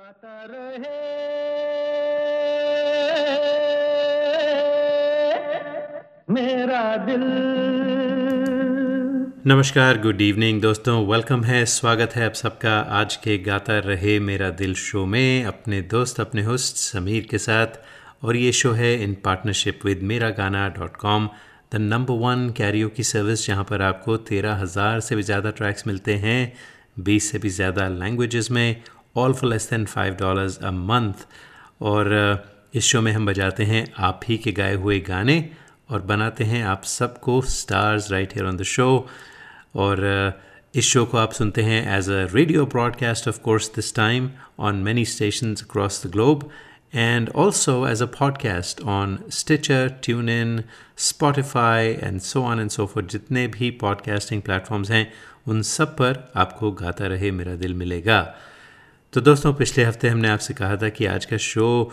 गाता रहे। मेरा दिल। नमस्कार गुड इवनिंग दोस्तों वेलकम है, स्वागत है आप सबका। आज के गाता रहे मेरा दिल शो में अपने दोस्त, अपने होस्ट समीर के साथ। और ये शो है इन पार्टनरशिप विद मेरा Gaana dot com the number one Cairo की सर्विस जहाँ पर आपको तेरह हज़ार से भी ज़्यादा ट्रैक्स मिलते हैं, बीस से भी ज़्यादा लैंग्वेजेस में। All for less than five dollars a month और इस शो में हम बजाते हैं आप ही के गाए हुए गाने और बनाते हैं आप सबको stars right here on the show और इस शो को आप सुनते हैं as a radio broadcast of course this time on many station across the globe and also as a podcast on Stitcher TuneIn Spotify and so on and so forth जितने भी podcasting platforms हैं, उन सब पर आपको गाता रहे मेरा दिल मिलेगा। तो दोस्तों, पिछले हफ़्ते हमने आपसे कहा था कि आज का शो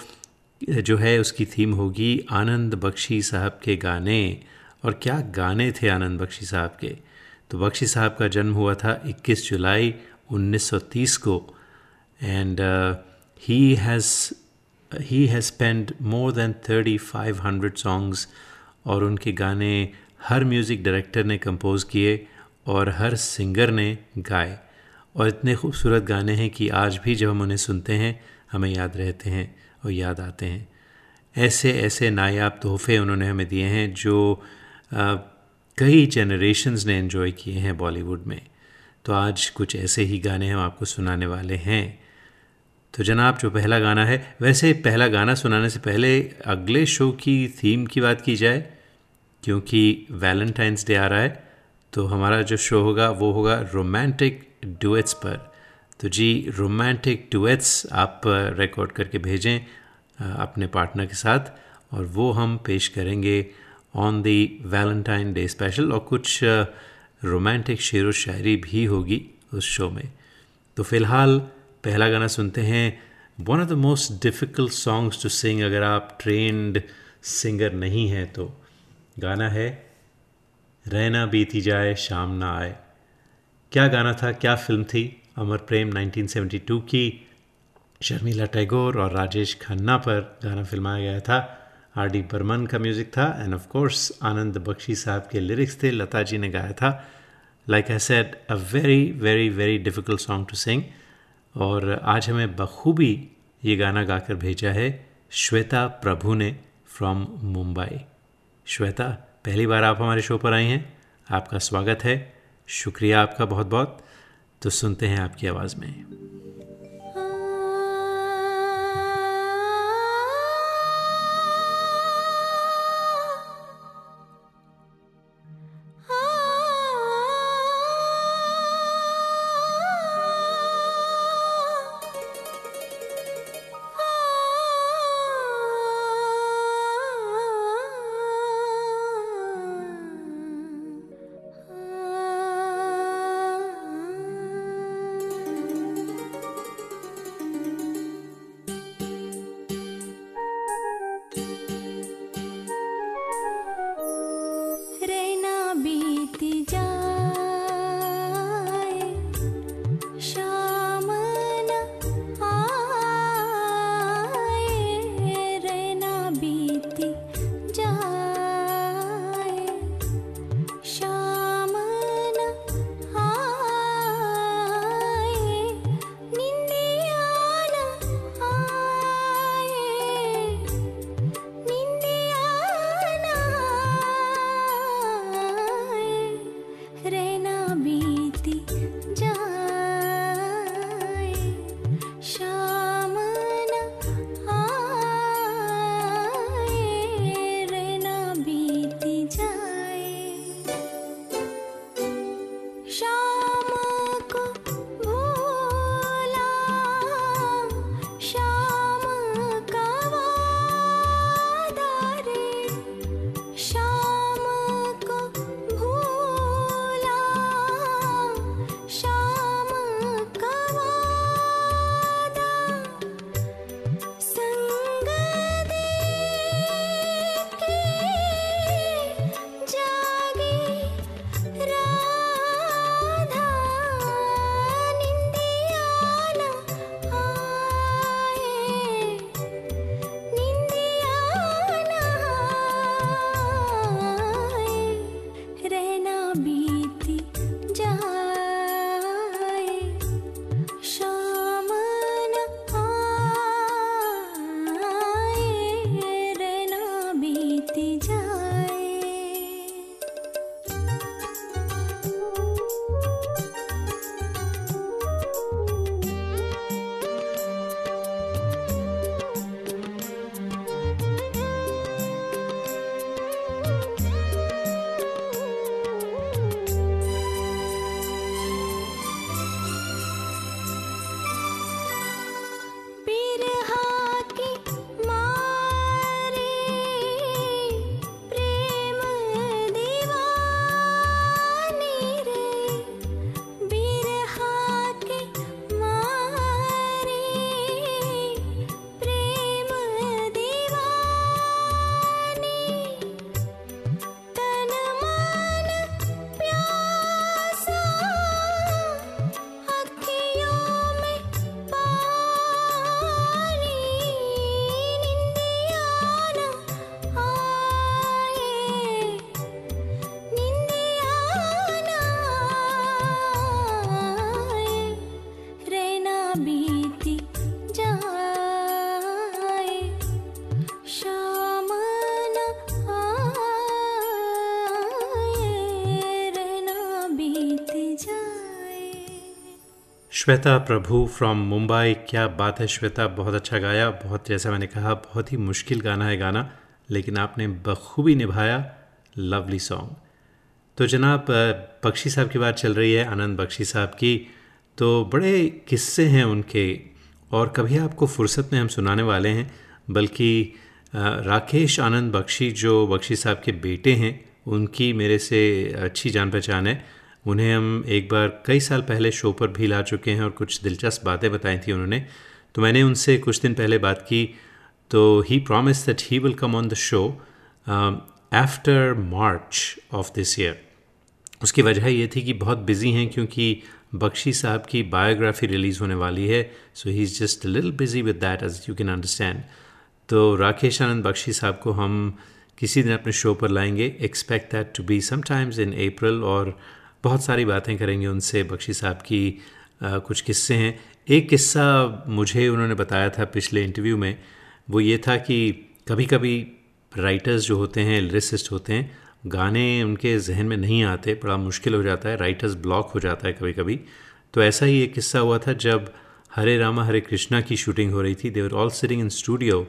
जो है, उसकी थीम होगी आनंद बख्शी साहब के गाने। और क्या गाने थे आनंद बख्शी साहब के? तो बख्शी साहब का जन्म हुआ था 21 जुलाई 1930 को। And he has he has spend more than 3500 songs और उनके गाने हर म्यूज़िक डायरेक्टर ने कंपोज़ किए और हर सिंगर ने गाए। और इतने खूबसूरत गाने हैं कि आज भी जब हम उन्हें सुनते हैं हमें याद रहते हैं और याद आते हैं। ऐसे ऐसे नायाब तोहफे उन्होंने हमें दिए हैं जो आ, कई जनरेशन्स ने एंजॉय किए हैं बॉलीवुड में। तो आज कुछ ऐसे ही गाने हम आपको सुनाने वाले हैं। तो जनाब जो पहला गाना है वैसे पहला गाना सुनाने से पहले अगले शो की थीम की बात की जाए क्योंकि वैलेंटाइंस डे आ रहा है तो हमारा जो शो होगा वो होगा रोमांटिक डुएट्स पर तो जी रोमांटिक डुएट्स आप रिकॉर्ड करके भेजें अपने पार्टनर के साथ और वो हम पेश करेंगे on the Valentine day special और कुछ रोमांटिक शेर व शायरी भी होगी उस शो में। तो फ़िलहाल पहला गाना सुनते हैं। One of the most difficult songs to sing अगर आप ट्रेंड सिंगर नहीं हैं तो। गाना है, रहना बीती जाए, शाम ना आए। क्या गाना था, क्या फ़िल्म थी? अमर प्रेम 1972 की शर्मिला टैगोर और राजेश खन्ना पर गाना फिल्माया गया था। आर डी बर्मन का म्यूज़िक था and of course Anand Bakshi साहब के लिरिक्स थे, लता जी ने गाया था। Like I said a very very very difficult song to sing और आज हमें बखूबी ये गाना गाकर भेजा है श्वेता प्रभु ने फ्रॉम मुंबई। श्वेता, पहली बार आप हमारे शो पर आई हैं। आपका स्वागत है। शुक्रिया आपका बहुत बहुत तो सुनते हैं आपकी आवाज़ में। श्वेता प्रभु फ्रॉम मुंबई क्या बात है श्वेता? बहुत अच्छा गाया, बहुत जैसा मैंने कहा, बहुत ही मुश्किल गाना है गाना, लेकिन आपने बखूबी निभाया लवली सॉन्ग तो जनाब बख्शी साहब की बात चल रही है, आनंद बख्शी साहब की। तो बड़े किस्से हैं उनके, और कभी आपको फुर्सत में हम सुनाने वाले हैं, बल्कि राकेश आनंद बख्शी, जो बख्शी साहब के बेटे हैं, उनकी मेरे से अच्छी जान पहचान है। उन्हें हम एक बार कई साल पहले शो पर भी ला चुके हैं और कुछ दिलचस्प बातें बताई थी उन्होंने। तो मैंने उनसे कुछ दिन पहले बात की तो he promise that he will come on the show after March of this year उसकी वजह ये थी कि बहुत बिज़ी हैं क्योंकि बख्शी साहब की बायोग्राफी रिलीज़ होने वाली है so he is just lil busy with that as you can understand तो राकेश आनंद बख्शी साहब को हम किसी दिन अपने शो पर लाएँगे। Expect that to be sometimes in April और बहुत सारी बातें करेंगे उनसे बख्शी साहब की आ, कुछ किस्से हैं। एक किस्सा मुझे उन्होंने बताया था पिछले इंटरव्यू में वो ये था कि कभी कभी राइटर्स जो होते हैं लिरिसिस्ट होते हैं गाने उनके जहन में नहीं आते बड़ा मुश्किल हो जाता है राइटर्स ब्लॉक हो जाता है कभी कभी तो ऐसा ही एक किस्सा हुआ था जब हरे रामा हरे कृष्णा की शूटिंग हो रही थी they were all sitting in studio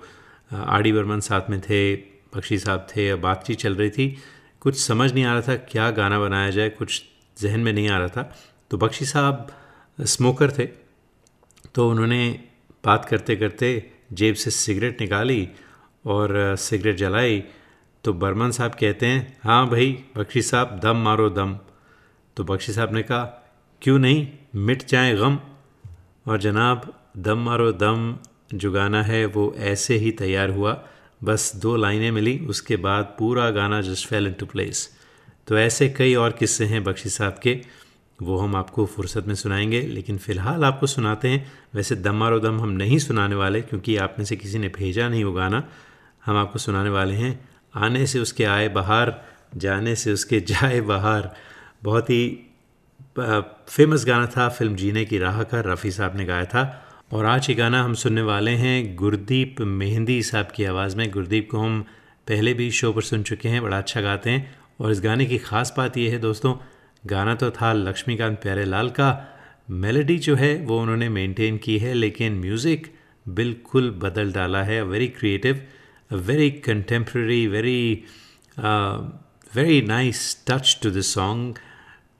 R D Burman साथ में थे बख्शी साहब थे बातचीत चल रही थी। कुछ समझ नहीं आ रहा था क्या गाना बनाया जाए कुछ जहन में नहीं आ रहा था। तो बख्शी साहब स्मोकर थे तो उन्होंने बात करते करते जेब से सिगरेट निकाली और सिगरेट जलाई। तो बर्मन साहब कहते हैं हाँ भाई, बख्शी साहब, दम मारो दम। तो बख्शी साहब ने कहा, क्यों नहीं, मिट जाए गम। और जनाब, दम मारो दम जो गाना है वो ऐसे ही तैयार हुआ। बस दो लाइनें मिली, उसके बाद पूरा गाना just fell in to place तो ऐसे कई और किस्से हैं बख्शी साहब के। वो हम आपको फुर्सत में सुनाएँगे, लेकिन फ़िलहाल आपको सुनाते हैं। वैसे दमारो दम हम नहीं सुनाने वाले, क्योंकि आप में से किसी ने भेजा नहीं वो गाना हम आपको सुनाने वाले हैं, आने से उसके आए बाहर, जाने से उसके जाए बाहर। बहुत ही फ़ेमस गाना था, फ़िल्म जीने की राह का, रफ़ी साहब ने गाया था। और आज ये गाना हम सुनने वाले हैं गुरदीप मेहंदी साहब की आवाज़ में। गुरदीप को हम पहले भी शो पर सुन चुके हैं, बड़ा अच्छा गाते हैं। और इस गाने की ख़ास बात यह है दोस्तों, गाना तो था लक्ष्मीकांत प्यारे लाल का। मेलोडी जो है, वो उन्होंने मेंटेन की है, लेकिन म्यूज़िक बिल्कुल बदल डाला है। Very creative very contemporary very very nice touch to this song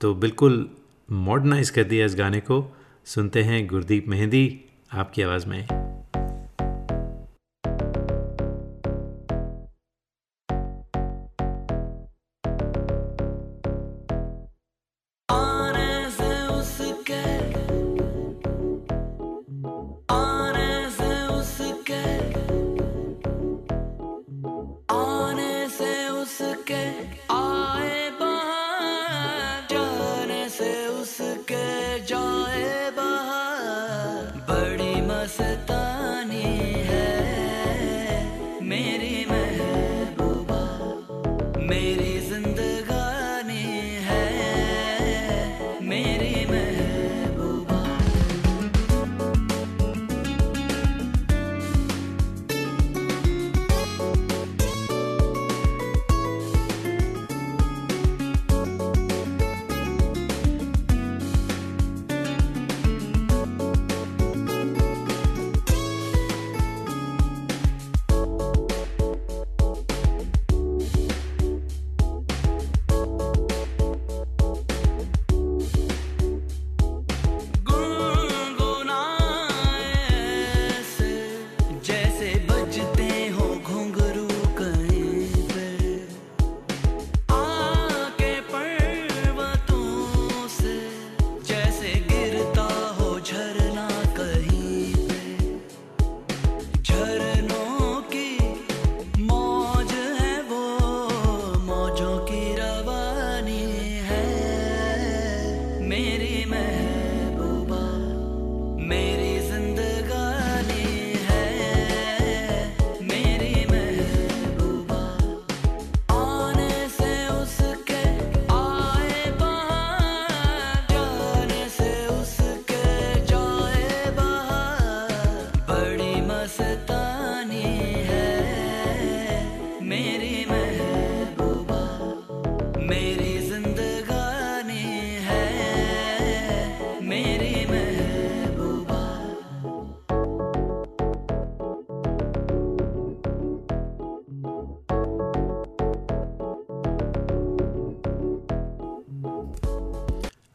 तो बिल्कुल मॉडर्नाइज कर दिया इस गाने को। सुनते हैं गुरदीप मेहंदी, आपकी आवाज़ में।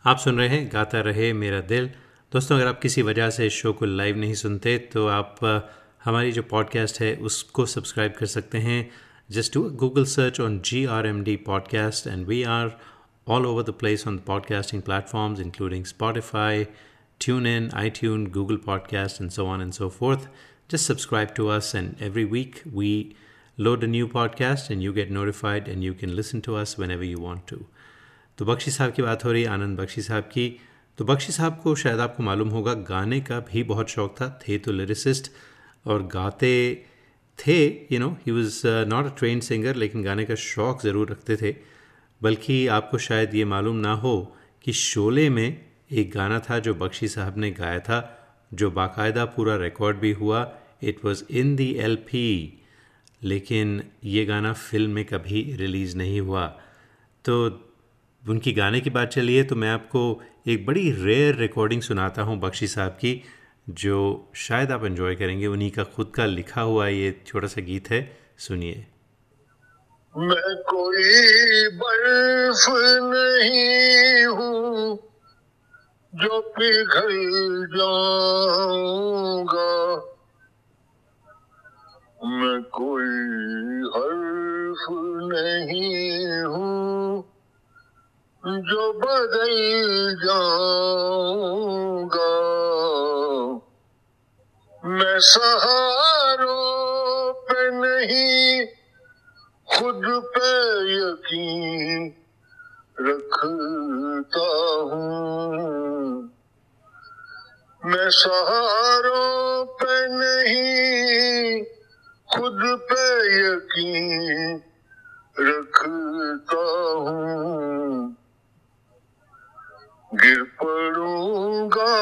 आप सुन रहे हैं गाता रहे मेरा दिल दोस्तों अगर आप किसी वजह से इस शो को लाइव नहीं सुनते तो आप हमारी जो पॉडकास्ट है उसको सब्सक्राइब कर सकते हैं just do Google search on G R M D podcast and we are all over the place on podcasting platforms, including Spotify, TuneIn, iTunes, Google Podcast, and so on and so forth. Just subscribe to us, and every week we load a new podcast, and you get notified, and you can listen to us whenever you want to. तो बख्शी साहब की बात हो रही, आनंद बख्शी साहब की। तो बख्शी साहब को शायद आपको मालूम होगा, गाने का भी बहुत शौक था। थे तो लिरिसिस्ट और गाते थे you know he was not a train singer लेकिन गाने का शौक़ ज़रूर रखते थे। बल्कि आपको शायद ये मालूम ना हो कि शोले में एक गाना था जो बख्शी साहब ने गाया था, जो बाकायदा पूरा रिकॉर्ड भी हुआ। It was in the L P लेकिन ये गाना फ़िल्म में कभी रिलीज़ नहीं हुआ। तो उनकी गाने की बात चली है तो मैं आपको एक बड़ी रेयर रिकॉर्डिंग सुनाता हूँ बख्शी साहब की, जो शायद आप एंजॉय करेंगे। उन्हीं का खुद का लिखा हुआ ये छोटा सा गीत है, सुनिए। मैं कोई बर्फ़ नहीं हूँ, जो पिघल जाऊँगा। मैं कोई हर्फ नहीं हूँ जो बदल जाऊँगा। मैं सहारों पे नहीं, खुद पे यकीन रखता हूँ। मैं सहारों पे नहीं, खुद पे यकीन रखता हूँ। गिर पड़ूँगा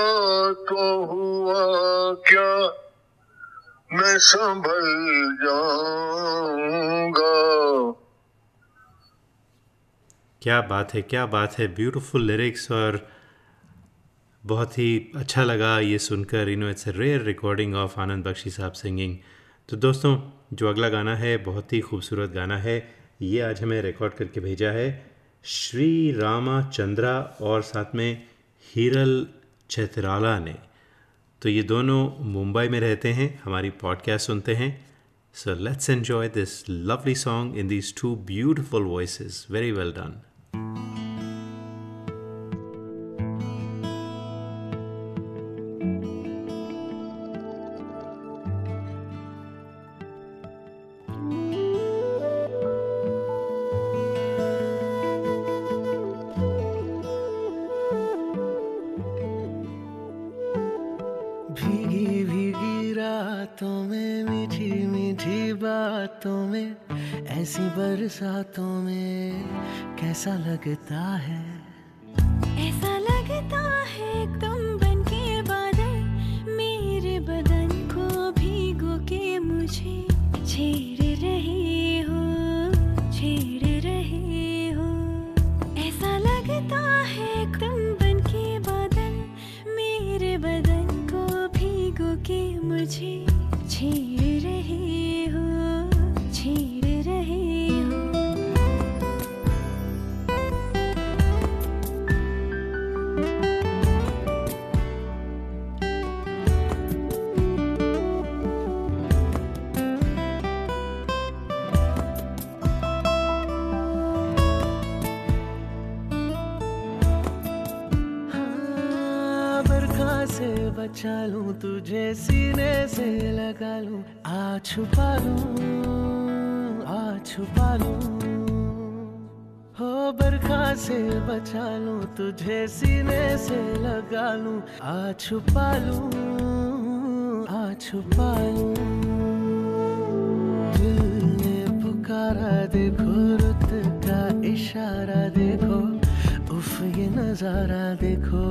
तो हुआ क्या? मैं संभल जाऊँगा। क्या बात है, क्या बात है। ब्यूटीफुल लिरिक्स और बहुत ही अच्छा लगा ये सुनकर। You know it's rare recording of Anand Bakshi साहब सिंगिंग तो दोस्तों, जो अगला गाना है, बहुत ही खूबसूरत गाना है। ये आज हमें रिकॉर्ड करके भेजा है। श्री रामा चंद्रा और साथ में हीरल छतराला ने। तो ये दोनों मुंबई में रहते हैं, हमारी पॉडकास्ट सुनते हैं। So let's enjoy this lovely song in these two beautiful voice very well done कैसा लगता बचा लूँ, तुझे सीने से लगा लूँ। आ छुपा लूँ, आ छुपा लूँ। हो बरखा से बचा लूँ, तुझे सीने से लगा लूँ। आ छुपा लूँ, आ छुपा लूँ। दिल पुकारा, देखो रुत का इशारा, देखो, उफ, ये नज़ारा, देखो,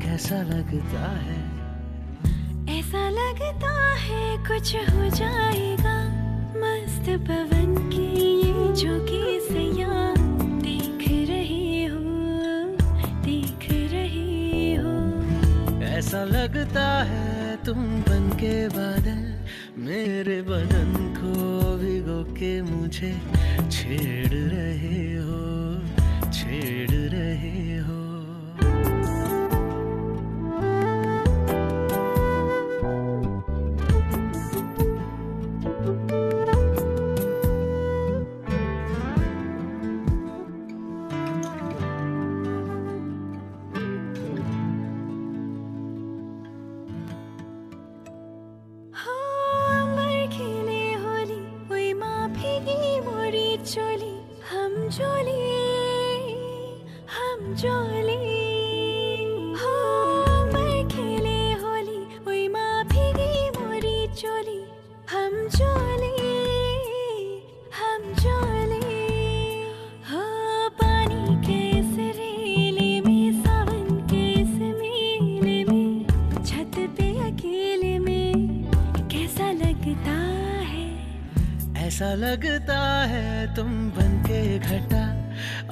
कैसा लगता है। ऐसा लगता है कुछ हो जाएगा। मस्त पवन की ये झोंकी सैया देख रहे हो, देख रहे हो। ऐसा लगता है तुम बन के बादल, मेरे बदन को भिगो के मुझे छेड़ रहे हो, छेड़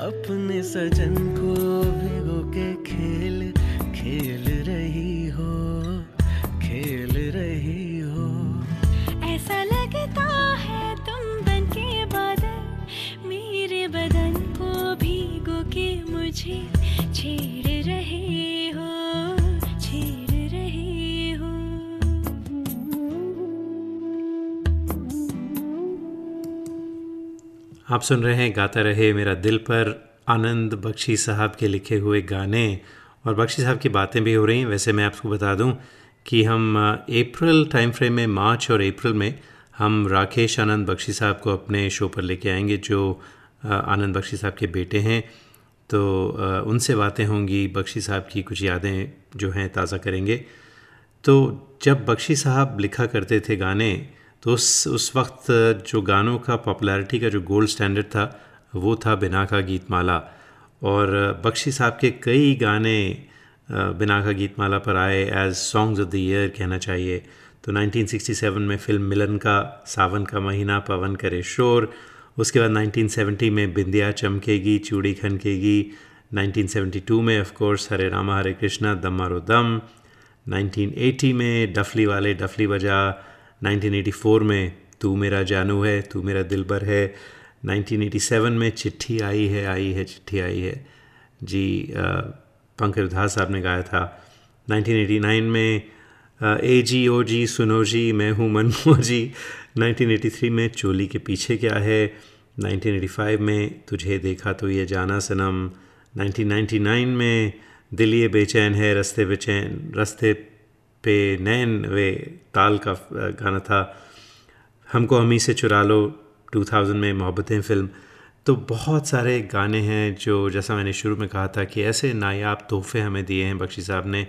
अपने सजन आप सुन रहे हैं गाता रहे मेरा दिल पर, आनंद बख्शी साहब के लिखे हुए गाने। और बख्शी साहब की बातें भी हो रही हैं। वैसे मैं आपको बता दूँ कि हम अप्रैल टाइम फ्रेम में, मार्च और अप्रैल में हम राकेश आनंद बख्शी साहब को अपने शो पर लेके आएँगे, जो आनंद बख्शी साहब के बेटे हैं। तो उनसे बातें होंगी, बख्शी साहब की कुछ यादें जो हैं ताज़ा करेंगे। तो जब बख्शी साहब लिखा करते थे गाने तो उस उस वक्त जो गानों का पॉपुलैरिटी का जो गोल्ड स्टैंडर्ड था, वो था बिना का गीतमाला। और बख्शी साहब के कई गाने बिना का गीतमाला पर आए as songs of the year कहना चाहिए। तो 1967 में फ़िल्म मिलन का, सावन का महीना, पवन करे शोर। उसके बाद 1970 में बिंदिया चमकेगी, चूड़ी खनकेगी। 1972 में ऑफ़ कोर्स हरे रामा, हरे कृष्णा, दम मारो दम। 1980 में डफली वाले डफली बजा। 1984 में, तू मेरा जानू है, तू मेरा दिलबर है। 1987 में, चिट्ठी आई है आई है, चिट्ठी आई है। जी पंकज उधास साहब ने गाया था। 1989 में ए जी, ओ जी, सुनो जी, मैं हूँ मनमो जी। 1983 में, चोली के पीछे क्या है? 1985 में, तुझे देखा तो ये जाना सनम। 1999 में, दिल ये बेचैन है, रस्ते बेचैन, रस्ते पे नैन वे ताल का गाना था। हमको हमी से चुरा लो 2000 में मोहब्बतें फ़िल्म। तो बहुत सारे गाने हैं जो, जैसा मैंने शुरू में कहा था कि ऐसे नायाब तोहफे हमें दिए हैं बख्शी साहब ने,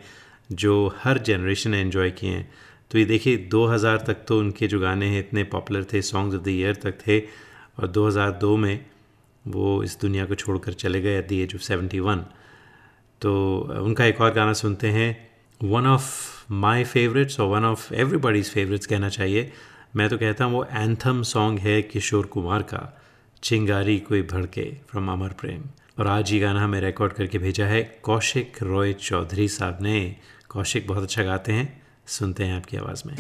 जो हर जनरेशन ने एंजॉय किए हैं। तो ये देखिए 2000 तक तो उनके जो गाने हैं इतने पॉपुलर थे सॉन्ग्स ऑफ़ द ईयर तक थे, और 2002 में वो इस दुनिया को छोड़कर चले गए एट दी एज ऑफ़ 71 तो उनका एक और गाना सुनते हैं वन ऑफ़ माई फेवरेट्स और वन ऑफ़ एवरीबडीज़ फेवरेट्स कहना चाहिए। मैं तो कहता हूँ वो एंथम सॉन्ग है किशोर कुमार का, चिंगारी कोई भड़के फ्रॉम अमर प्रेम और आज ये गाना हमें रिकॉर्ड करके भेजा है कौशिक रॉय चौधरी साहब ने। कौशिक बहुत अच्छा गाते हैं, सुनते हैं आपकी आवाज़ में।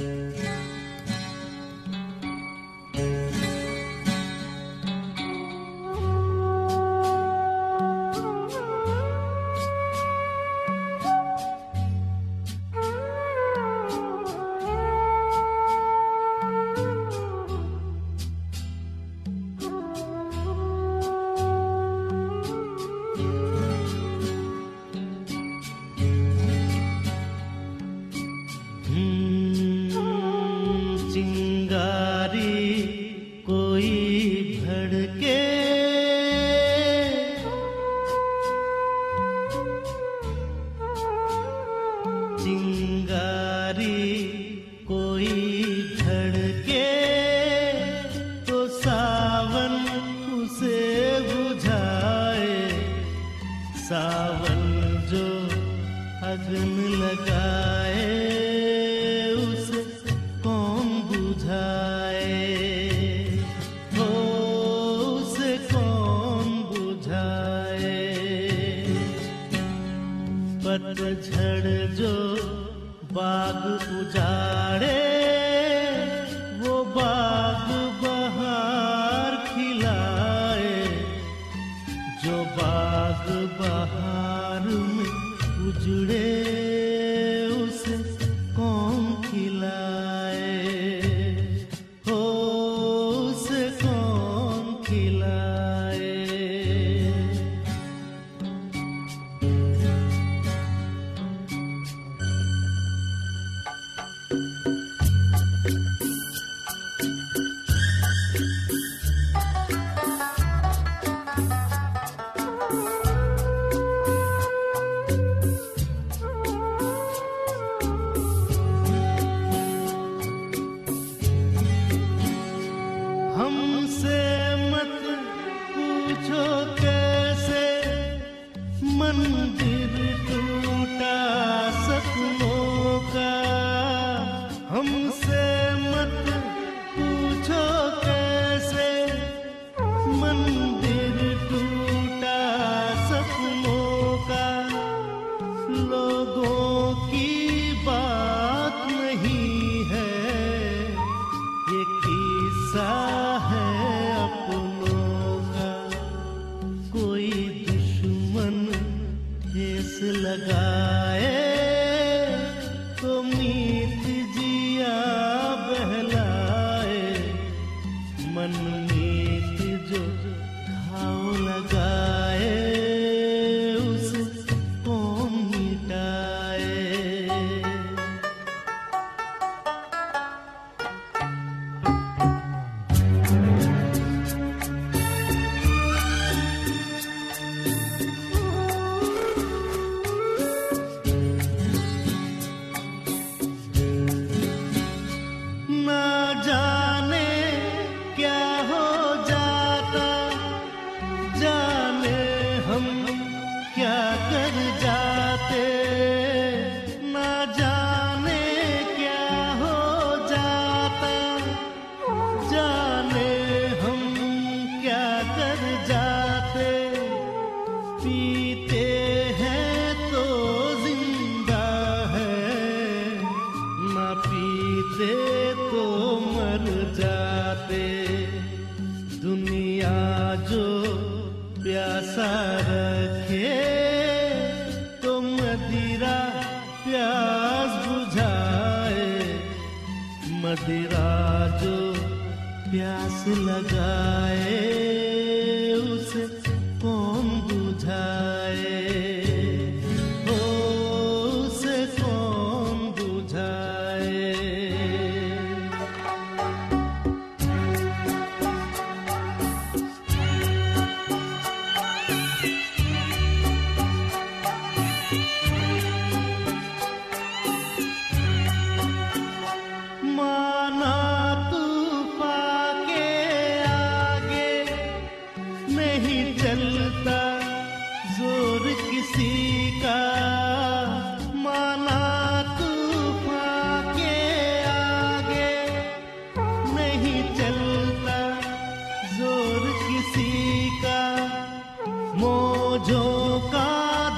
मौजों का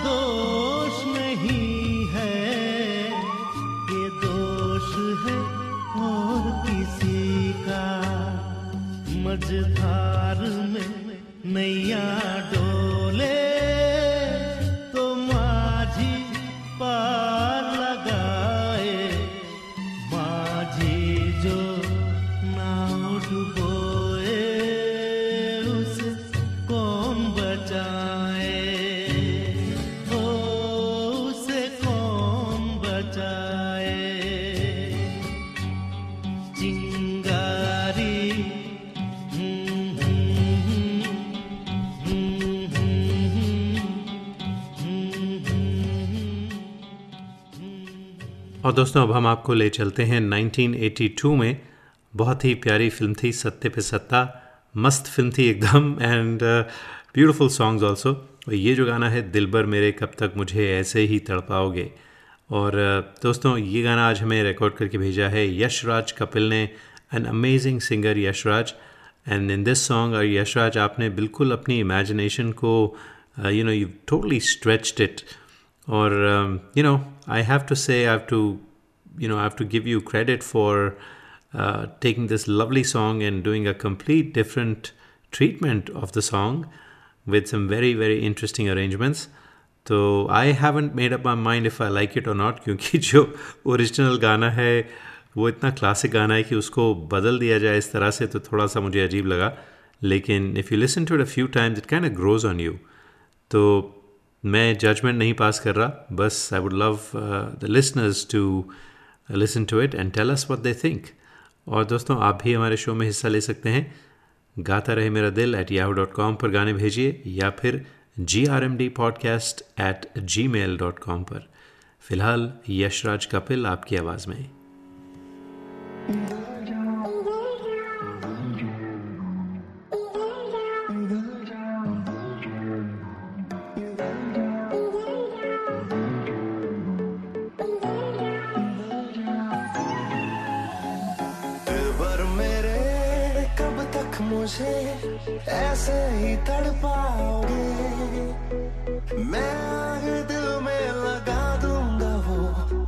दोष नहीं है। ये दोष है और किसी का। मझधार में नैया दोस्तों अब हम आपको ले चलते हैं 1982 में। बहुत ही प्यारी फ़िल्म थी सत्य पे सत्ता। मस्त फ़िल्म थी एकदम एंड ब्यूटीफुल सॉन्ग्स ऑल्सो और ये जो गाना है दिलबर मेरे कब तक मुझे ऐसे ही तड़पाओगे? और uh, दोस्तों ये गाना आज हमें रिकॉर्ड करके भेजा है यशराज कपिल ने an amazing singer Yashraj. And in this song और यशराज आपने बिल्कुल अपनी इमेजिनेशन को you know you totally stretched it और you know I have to say i have to you know i have to give you credit for uh, taking this lovely song and doing a complete different treatment of the song with some very very interesting arrangements. तो I haven't made up my mind if I like it और not क्योंकि जो original गाना है वो इतना classic गाना है कि उसको बदल दिया जाए इस तरह से तो थोड़ा सा मुझे अजीब लगा। लेकिन if you listen to it a few times it can grows on you तो मैं जजमेंट नहीं पास कर रहा। बस I would love the listeners to listen to it and tell us what they think और दोस्तों, आप भी हमारे शो में हिस्सा ले सकते हैं। गाता रहे मेरा दिल एट याहू डॉट कॉम पर गाने भेजिए या फिर G R M D podcast at Gmail dot com पर। फ़िलहाल यशराज कपिल आपकी आवाज़ में। मुझे ऐसे ही तड़पाओगे। मैं दिल में लगा दूँगा वो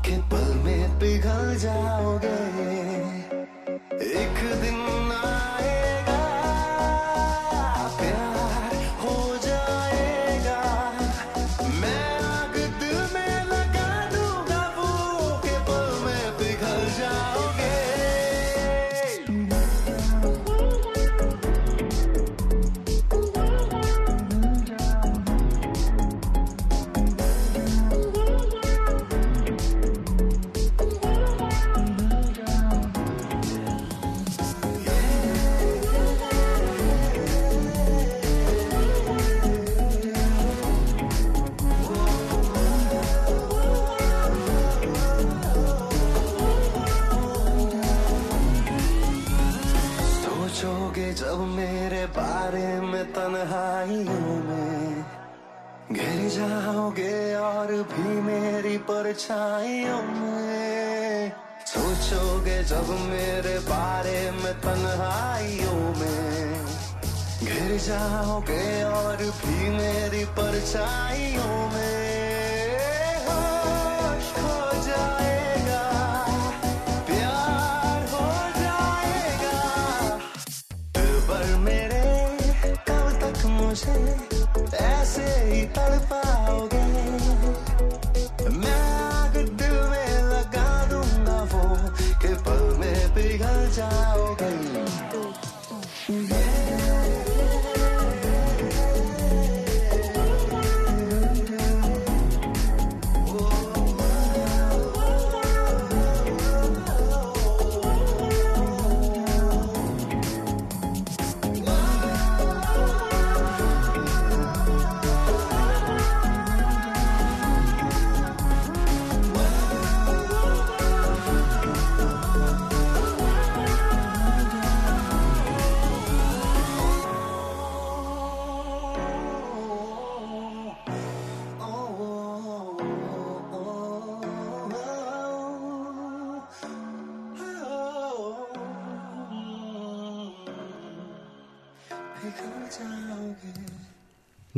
कि पल में पिघल जाओगे। एक दिन आएगा जाओगे और भी मेरी परछाइयों में। होश हो जाएगा, प्यार हो जाएगा। पर मेरे कब तक मुझे ऐसे ही तड़पाओगे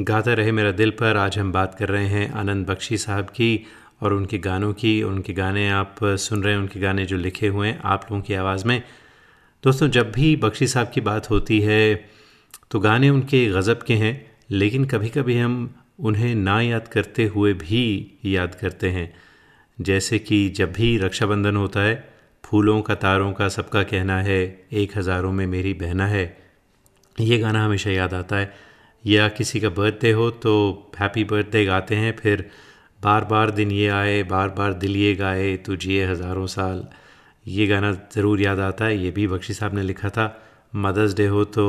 गाता रहे मेरा दिल पर, आज हम बात कर रहे हैं आनंद बख्शी साहब की और उनके गानों की। उनके गाने आप सुन रहे हैं, उनके गाने जो लिखे हुए हैं आप लोगों की आवाज़ में। दोस्तों, जब भी बख्शी साहब की बात होती है तो गाने उनके गज़ब के हैं, लेकिन कभी कभी हम उन्हें ना याद करते हुए भी याद करते हैं। जैसे कि जब भी रक्षाबंधन होता है, फूलों का, तारों का सबका कहना है, एक हज़ारों में मेरी बहना है। ये गाना हमेशा याद आता है। या किसी का बर्थडे हो तो हैप्पी बर्थडे गाते हैं, फिर बार बार दिन ये आए बार बार दिल ये गाए, तू जिए हज़ारों साल। ये गाना ज़रूर याद आता है, ये भी बख्शी साहब ने लिखा था। मदर्स डे हो तो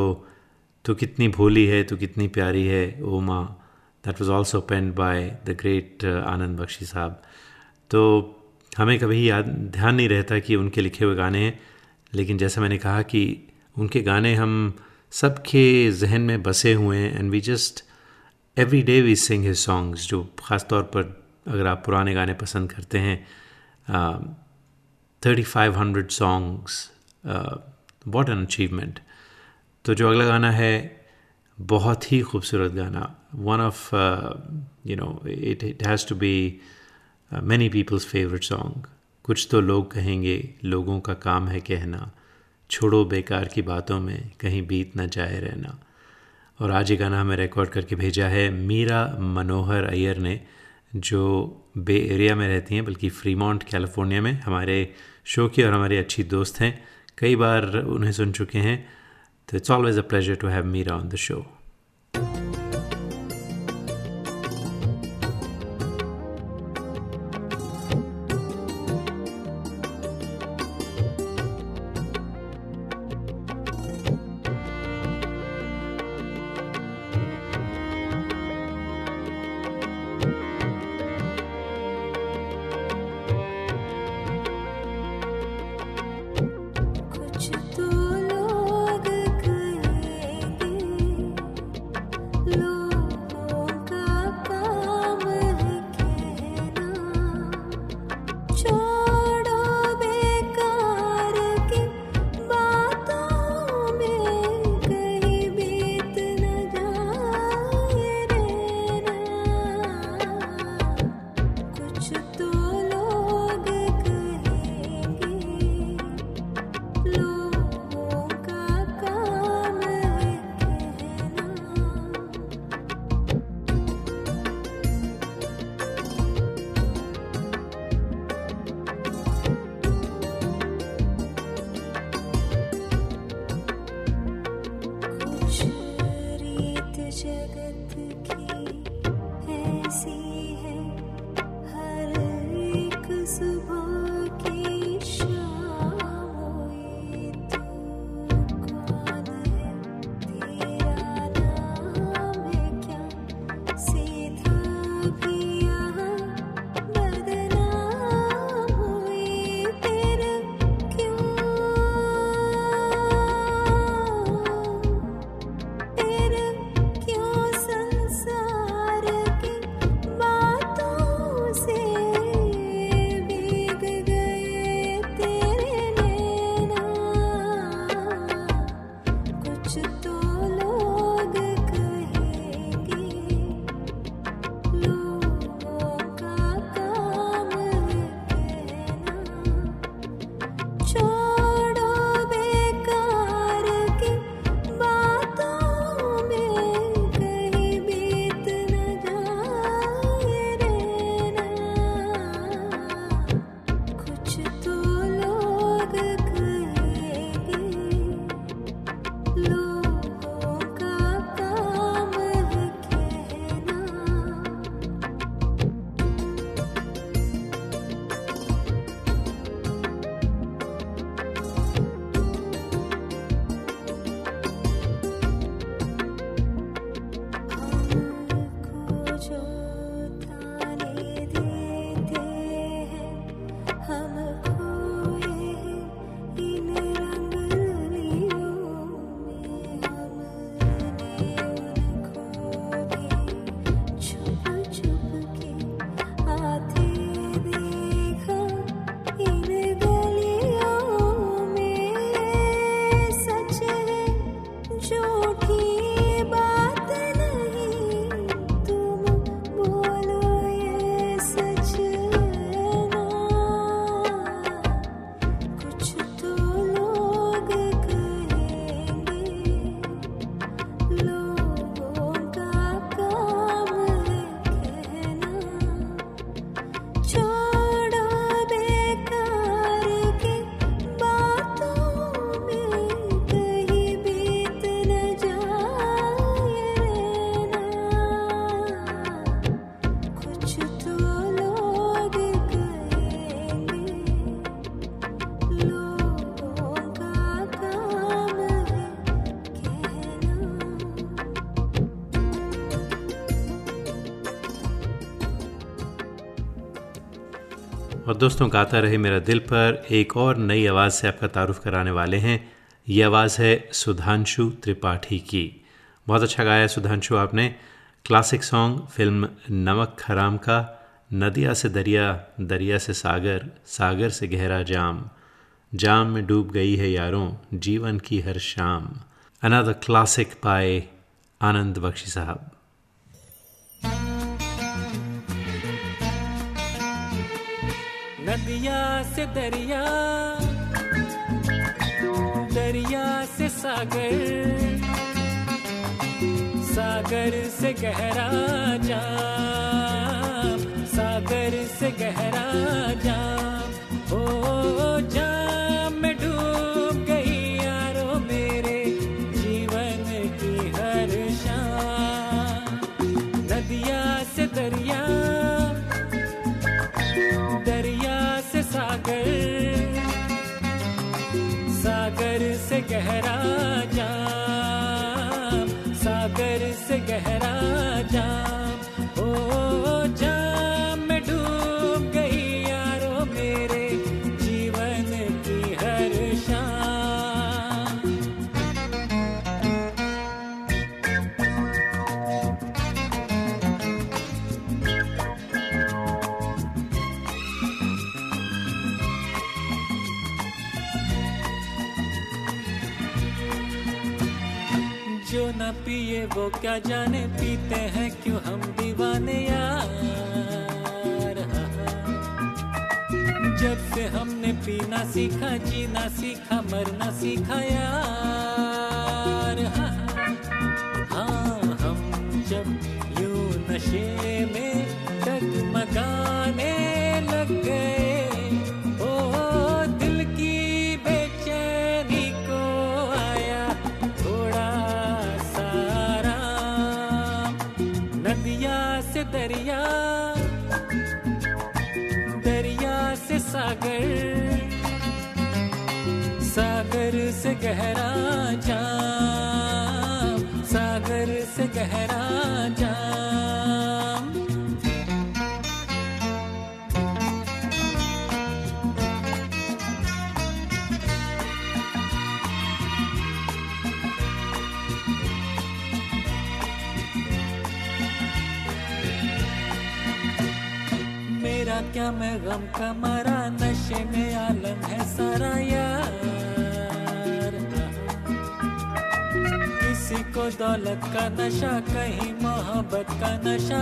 तू कितनी भोली है, तू कितनी प्यारी है, ओ माँ। That was also penned by the great Anand Bakshi साहब। तो हमें कभी याद, ध्यान नहीं रहता कि उनके लिखे हुए गाने हैं, लेकिन जैसा मैंने कहा कि उनके गाने हम सबके जहन में बसे हुए हैं and we just every day we sing his songs जो ख़ास तौर पर अगर आप पुराने गाने पसंद करते हैं thirty five hundred songs what an achievement तो जो अगला गाना है, बहुत ही खूबसूरत गाना। One of you know it it has to be many people's favourite song कुछ तो लोग कहेंगे, लोगों का काम है कहना। छोड़ो बेकार की बातों में कहीं बीत ना जाए रहना। और आज ये गाना हमें रिकॉर्ड करके भेजा है मीरा मनोहर अय्यर ने, जो बे एरिया में रहती हैं, बल्कि फ्रीमॉन्ट, कैलिफ़ोर्निया में हमारे शो की और हमारे अच्छी दोस्त हैं। कई बार उन्हें सुन चुके हैं तो it's always a pleasure to have Meera on the show 这个 दोस्तों, गाता रहे मेरा दिल पर एक और नई आवाज़ से आपका तारुफ कराने वाले हैं। ये आवाज़ है सुधांशु त्रिपाठी की। बहुत अच्छा गाया है सुधांशु आपने। क्लासिक सॉन्ग, फ़िल्म नमक हराम का, नदिया से दरिया दरिया से सागर सागर से गहरा जाम। जाम में डूब गई है यारों, जीवन की हर शाम। अनदर क्लासिक पाए आनंद बख्शी साहब। नदिया से दरिया दरिया से सागर सागर से गहरा जा सागर से गहरा जा हो जाम। वो क्या जाने पीते हैं क्यों हम दीवाने यार? जब से हमने पीना सीखा, जीना सीखा, मरना सीखा यार। हाँ का नशा कहीं मोहब्बत का नशा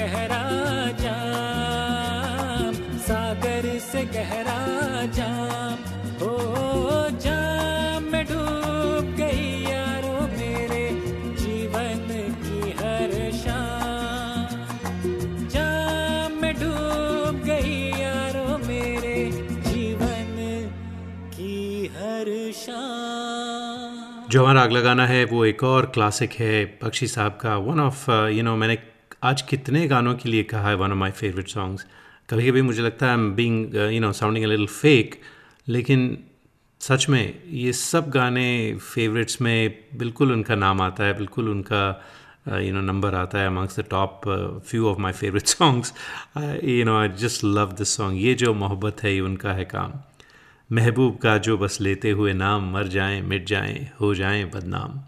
गहरा जाम, सागर से गहरा जाम ओ जाम में डूब गई यारो मेरे जीवन की हर शाम। जाम में डूब गई यारो मेरे जीवन की हर शाम। जो हमारा अगला गाना है वो एक और क्लासिक है, बख्शी साहब का वन ऑफ़ यू नो मैंने आज कितने गानों के लिए कहा है one of my favourite songs कभी कभी मुझे लगता है am being you know sounding little fake लेकिन सच में ये सब गाने फेवरेट्स में बिल्कुल उनका नाम आता है, बिल्कुल उनका यू नो नंबर आता है amongst the top few of my favourite songs you know I just love this song ये जो मोहब्बत है, ये उनका है काम। महबूब का जो बस लेते हुए नाम, मर जाएँ, मिट जाएँ, हो जाएँ बदनाम।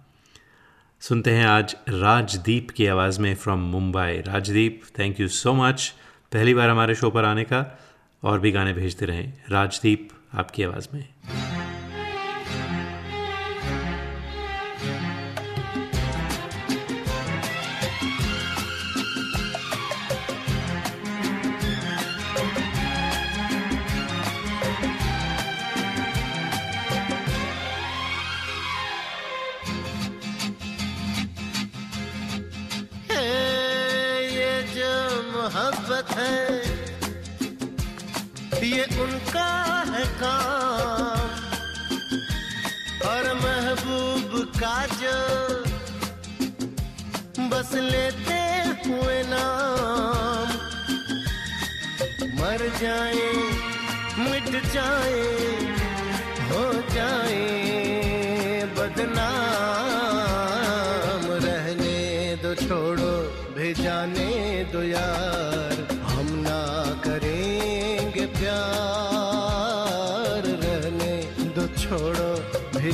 सुनते हैं आज राजदीप की आवाज़ में from Mumbai Rajdeep thank you so much पहली बार हमारे शो पर आने का और भी गाने भेजते रहें. राजदीप, आपकी आवाज़ में। ये उनका है काम। और महबूब का जो बस लेते हुए नाम। मर जाए, मिट जाए, हो जाए बदनाम। रहने दो, छोड़ो भेजाने दो यार।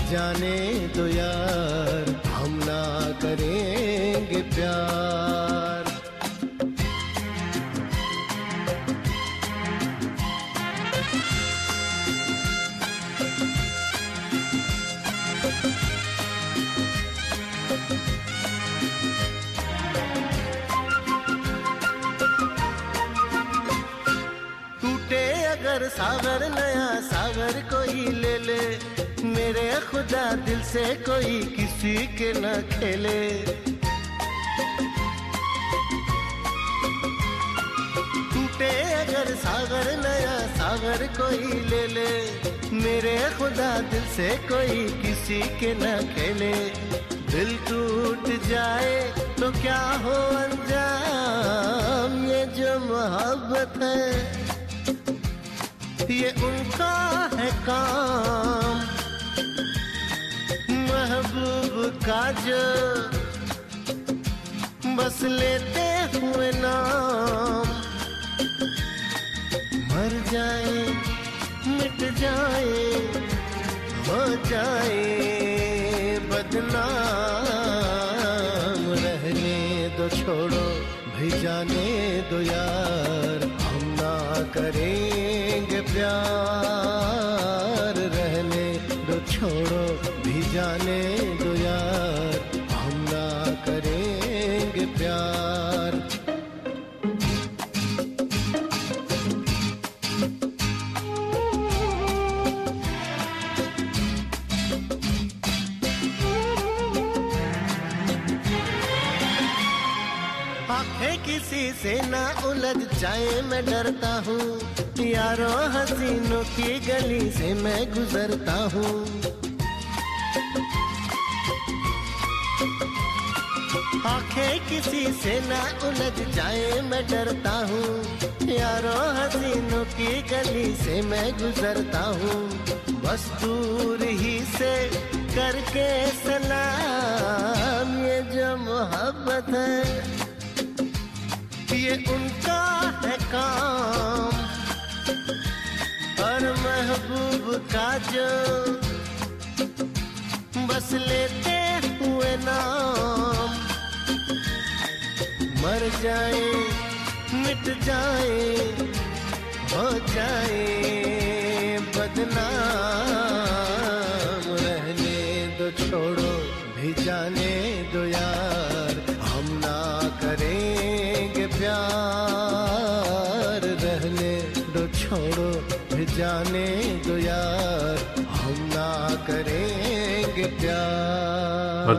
भेजाने दो यार, हम ना करेंगे प्यार। टूटे अगर सागर, नया सागर कोई ले ले, मेरे खुदा दिल से कोई किसी के न खेले। टूटे अगर सागर, नया सागर कोई ले ले। मेरे खुदा दिल से कोई किसी के न खेले। दिल टूट जाए तो क्या हो अंजाम? ये जो मोहब्बत है, ये उनका है काम। का जो बस लेते हुए नाम। मर जाए, मिट जाए, हो जाए बदनाम। रहने दो छोड़ो भेजाने दो यार। हम ना करेंगे प्यार। उलझ जाए मैं डरता हूँ। यारों हसीनों की गली से मैं गुजरता हूँ। आँखें किसी से ना उलझ जाए मैं डरता हूँ। यारों हसीनों की गली से मैं गुजरता हूँ। बस दूर ही से करके सलाम, ये जो मोहब्बत है, ये उनका है काम। और महबूब का जो बस लेते हुए नाम। मर जाए, मिट जाए, हो जाए।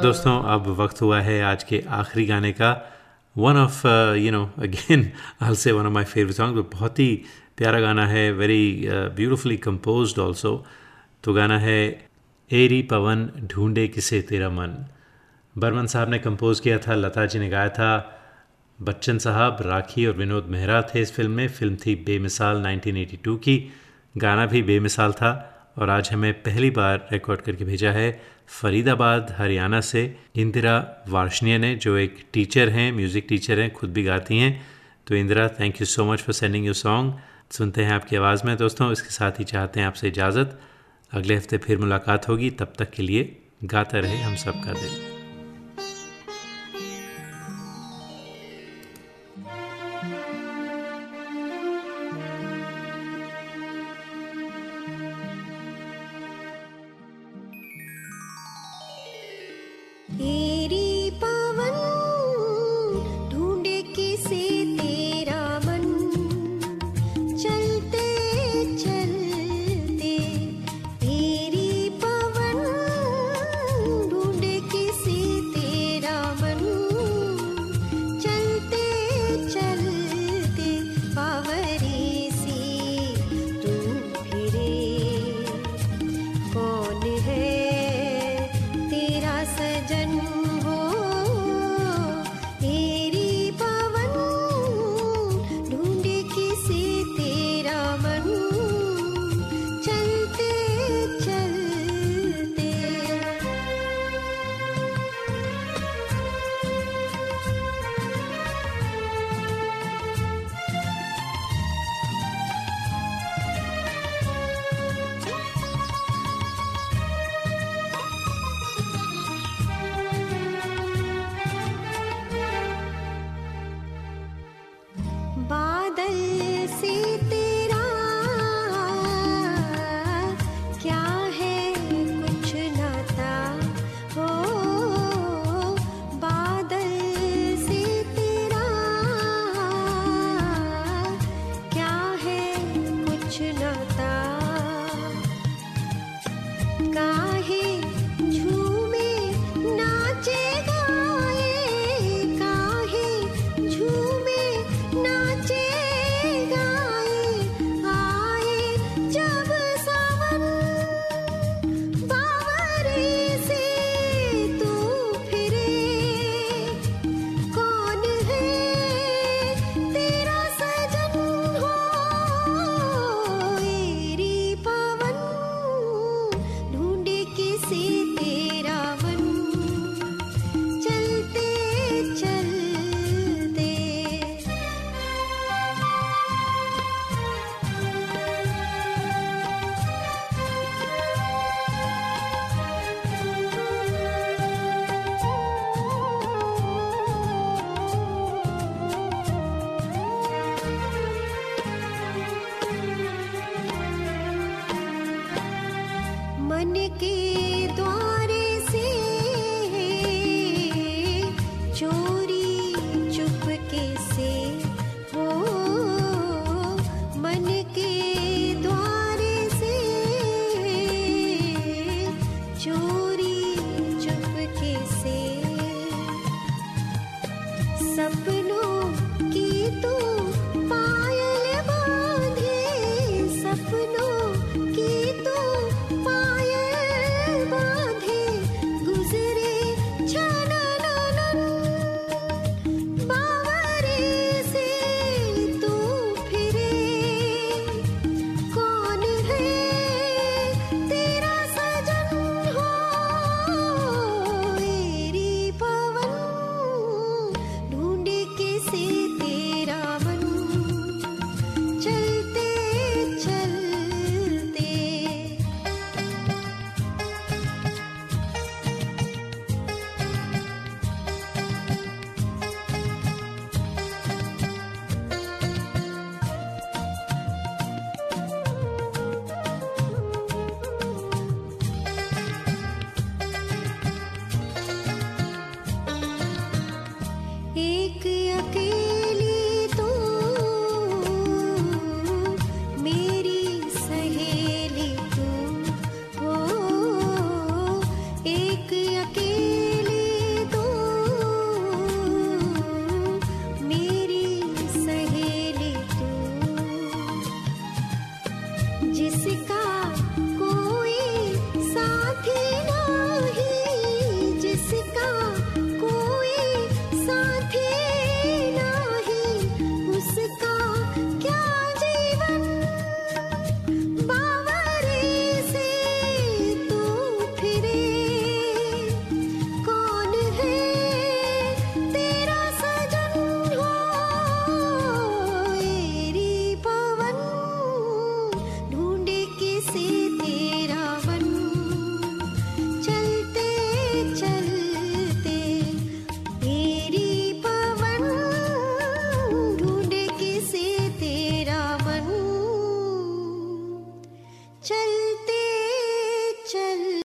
दोस्तों, अब वक्त हुआ है आज के आखिरी गाने का। One of you know again I say one of my favourite song बहुत ही प्यारा गाना है वेरी ब्यूटिफुली कंपोज्ड ऑल्सो तो गाना है, एरी पवन ढूंढे किसे तेरा मन। बर्मन साहब ने कंपोज किया था, लता जी ने गाया था, बच्चन साहब, राखी और विनोद मेहरा थे इस फ़िल्म में। फ़िल्म थी बेमिसाल 1982 की। गाना भी बेमिसाल था। और आज हमें पहली बार रिकॉर्ड करके भेजा है फरीदाबाद, हरियाणा से इंदिरा वार्षणीय ने, जो एक टीचर हैं म्यूज़िक टीचर हैं, खुद भी गाती हैं। तो Indira thank you so much for sending you song सुनते हैं आपकी आवाज़ में दोस्तों, इसके साथ ही चाहते हैं आपसे इजाज़त। अगले हफ़्ते फिर मुलाकात होगी, तब तक के लिए गाता रहे हम सबका दिल।